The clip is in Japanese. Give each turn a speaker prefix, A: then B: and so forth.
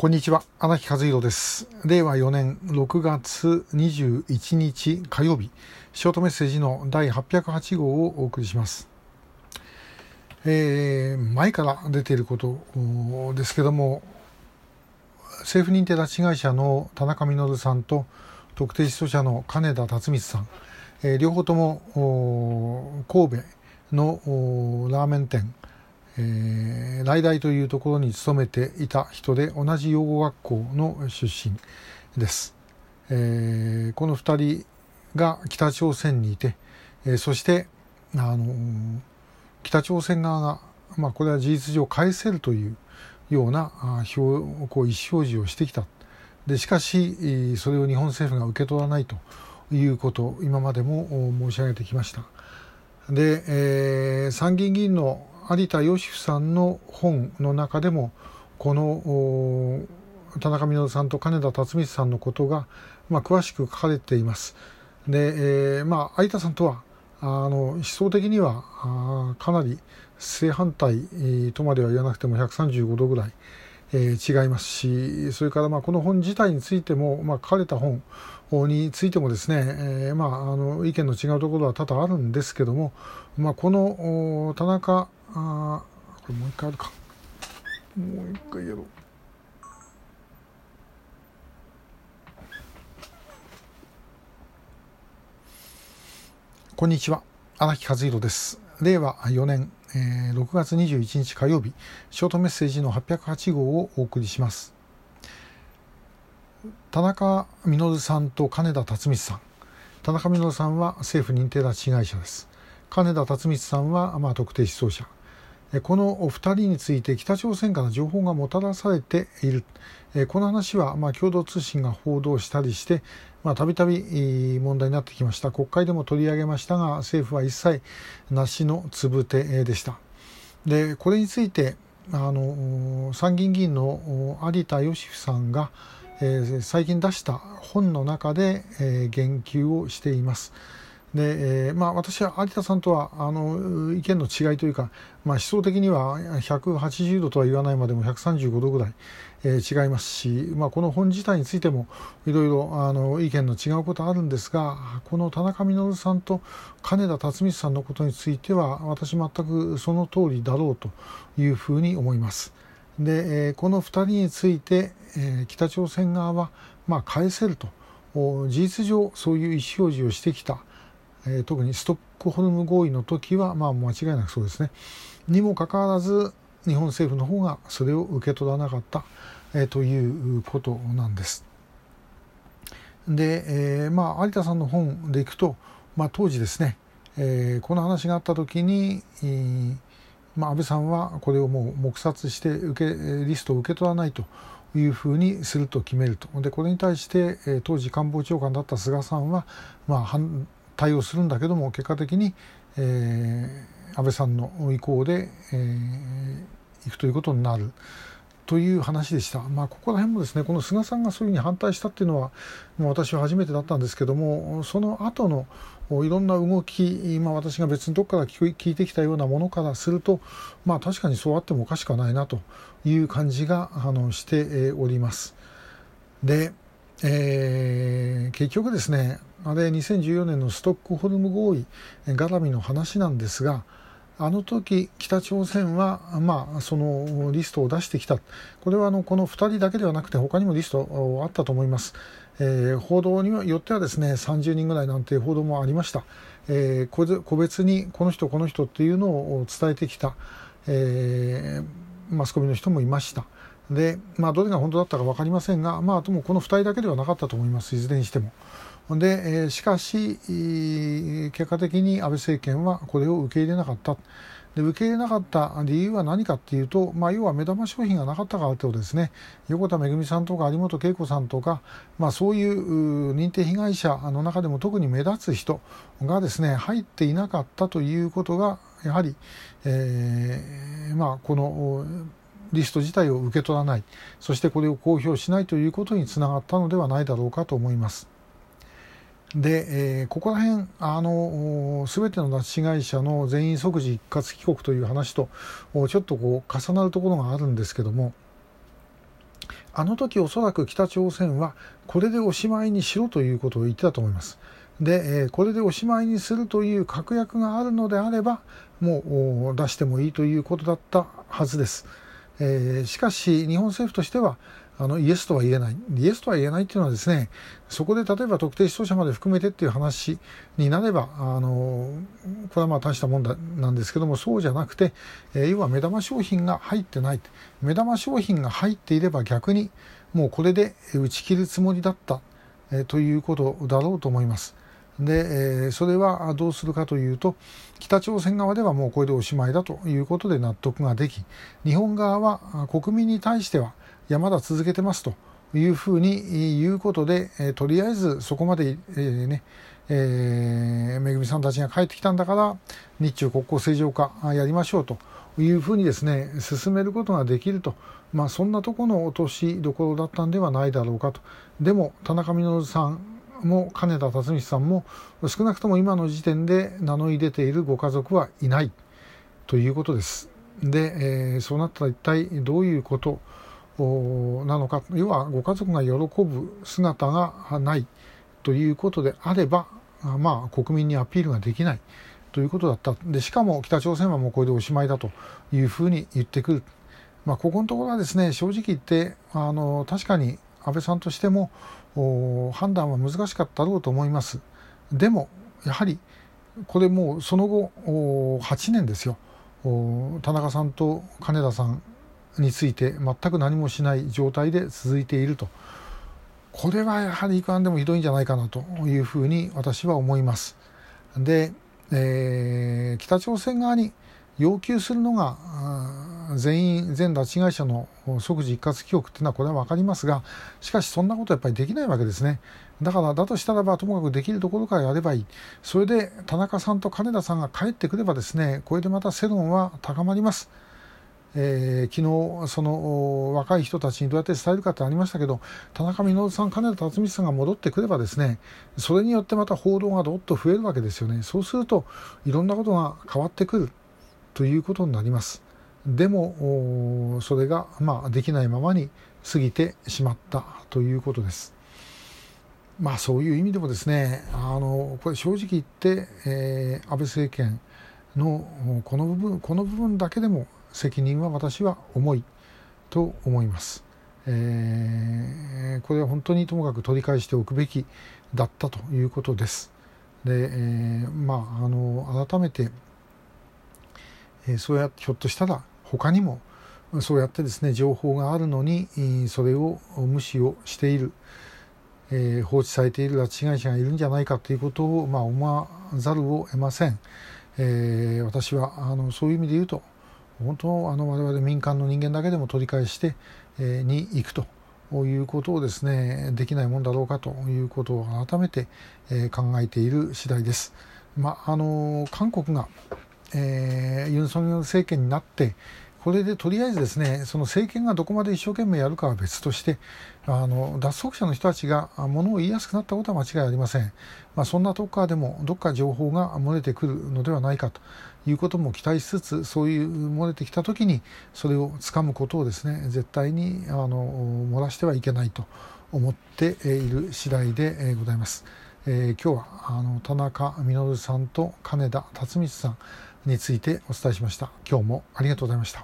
A: こんにちは。荒木和弘です。令和4年6月21日火曜日。ショートメッセージの第808号をお送りします。えー、前から出ていることですけども政府認定拉致被害者の田中稔さんと特定失踪者の金田辰光さん、えー、両方とも神戸のラーメン店。えー、来大というところに勤めていた人で同じ養護学校の出身です、えー、この2人が北朝鮮にいて、えー、そしてあの北朝鮮側が、まあ、これは事実上返せるというような表こう意思表示をしてきた。でしかしそれを日本政府が受け取らないということを今までも申し上げてきました。で、えー、参議院議員の有田芳生さんの本の中でもこの田中稔さんと金田辰光さんのことが、まあ、詳しく書かれています。で、えー、まあ、有田さんとはあの思想的にはあかなり正反対とまでは言わなくても135度ぐらい、えー、違いますしそれからまあこの本自体についても、まあ、書かれた本についてもですね、えー、まあ、あの意見の違うところは多々あるんですけども、まあ、この田中あこれもう一回あるか。もう一回やろう。こんにちは。荒木和弘です。令和4年、えー、6月21日火曜日。ショートメッセージの808号をお送りします。田中稔さんと金田辰光さん。田中稔さんは政府認定拉致被害者です。金田辰光さんは、まあ、特定失踪者。このお二人について北朝鮮から情報がもたらされている。この話は、まあ、共同通信が報道したりして、たびたび問題になってきました。国会でも取り上げましたが、政府は一切なしのつぶてでした。で、これについて、あの、参議院議員の有田芳生さんが、えー、最近出した本の中で、えー、言及をしています。で、えー、まあ、私は有田さんとはあの意見の違いというか、まあ、思想的には180度とは言わないまでも135度ぐらい、えー、違いますし、まあ、この本自体についてもいろいろあの意見の違うことあるんですがこの田中稔さんと金田辰光さんのことについては私全くその通りだろうというふうに思います。で、えー、この2人について、えー、北朝鮮側は、まあ、返せると事実上そういう意思表示をしてきた。え、特にストックホルム合意の時は、まあ、間違いなくそうですね。にもかかわらず、日本政府の方がそれを受け取らなかった、え、ということなんです。で、えー、まあ、有田さんの本でいくと、まあ、当時ですね、えー、この話があった時に、えーまあ、安倍さんはこれをもう黙殺して受けリストを受け取らないというふうにすると決めるとでこれに対して、えー、当時官房長官だった菅さんは、まあ、対応するんだけども結果的に、えー、安倍さんの意向で、えー、行くということになる。という話でした、まあ、ここら辺もですねこの菅さんがそういうふうに反対したっていうのはもう私は初めてだったんですけどもその後のいろんな動き、まあ、私が別にどこから聞いてきたようなものからすると、まあ、確かにそうあってもおかしくはないなという感じがあのしております。で、えー、結局ですねあれ2014年のストックホルム合意絡みの話なんですがあの時北朝鮮は、まあ、そのリストを出してきた。これはあのこの2人だけではなくて他にもリストあったと思います、えー、報道によってはですね30人ぐらいなんて報道もありました、えー、個別にこの人この人っていうのを伝えてきた、えー、マスコミの人もいましたで、まあ、どれが本当だったか分かりませんが、まあ、でもこの2人だけではなかったと思いますいずれにしても。で、えしかし、結果的に安倍政権はこれを受け入れなかった。で受け入れなかった理由は何かっていうと、まあ、要は目玉商品がなかったからということですね横田めぐみさんとか有本恵子さんとか、まあ、そういう認定被害者の中でも特に目立つ人がですね入っていなかったということがやはり、えー、まあ、このリスト自体を受け取らないそしてこれを公表しないということにつながったのではないだろうかと思います。で、えー、ここら辺あの全ての拉致被害者の全員即時一括帰国という話とちょっとこう重なるところがあるんですけどもあの時おそらく北朝鮮はこれでおしまいにしろということを言ってたと思います。で、えこれでおしまいにするという確約があるのであればもう出してもいいということだったはずです。えー、しかし日本政府としてはあのイエスとは言えないイエスとは言えないっていうのはですねそこで例えば特定失踪者まで含めてっていう話になればあのこれはまあ大したもんだなんですけどもそうじゃなくて、えー、要は目玉商品が入ってない目玉商品が入っていれば逆にもうこれで打ち切るつもりだった、えー、ということだろうと思います。で、えー、それはどうするかというと北朝鮮側ではもうこれでおしまいだということで納得ができ日本側は国民に対してはいやまだ続けてますというふうに言うことで、えー、とりあえずそこまで、えー、ねえー、めぐみさんたちが帰ってきたんだから日中国交正常化やりましょうというふうにですね進めることができると、まあ、そんなとこの落としどころだったんではないだろうかと。でも田中稔さんも金田辰巳さんも少なくとも今の時点で名乗り出ているご家族はいないということです。で、えー、そうなったら一体どういうことなのか。要はご家族が喜ぶ姿がないということであればまあ国民にアピールができないということだった。でしかも北朝鮮はもうこれでおしまいだというふうに言ってくる、まあ、ここのところはですね正直言ってあの確かに安倍さんとしても判断は難しかったろうと思います。でもやはりこれもうその後8年ですよ田中さんと金田さんについて全く何もしない状態で続いているとこれはやはりいくらでもひどいんじゃないかなというふうに私は思います。で、えー、北朝鮮側に要求するのが全員全拉致被害者の即時一括記憶っていうのはこれは分かりますがしかしそんなことはやっぱりできないわけですねだからだとしたらばともかくできるところからやればいいそれで田中さんと金田さんが帰ってくればですねこれでまた世論は高まります。えー、昨日その若い人たちにどうやって伝えるかってありましたけど田中稔さん、金田辰巳さんが戻ってくればですねそれによってまた報道がどっと増えるわけですよねそうするといろんなことが変わってくるということになります。でもそれが、まあ、できないままに過ぎてしまったということです。まあそういう意味でもですねあのこれ正直言って、えー、安倍政権のこの部分この部分だけでも責任は私は重いと思います。えー、これは本当にともかく取り返しておくべきだったということです。で、えー、まああの改めて、えー、そうやひょっとしたら他にもそうやってですね情報があるのにそれを無視をしている、えー、放置されている拉致被害者がいるんじゃないかということを、まあ、思わざるを得ません、えー、私はあのそういう意味で言うと本当あの我々民間の人間だけでも取り返して、えー、に行くということをですねできないもんだろうかということを改めて、え、考えている次第です。まあ、あの韓国がえー、ユン・ソンニョル政権になってこれでとりあえずですねその政権がどこまで一生懸命やるかは別としてあの脱足者の人たちがものを言いやすくなったことは間違いありません、まあ、そんなとこからでもどっか情報が漏れてくるのではないかということも期待しつつそういう漏れてきた時にそれをつかむことをですね絶対にあの漏らしてはいけないと思っている次第でございます。えー、今日はあの田中稔さんと金田辰光さんについてお伝えしました。今日もありがとうございました。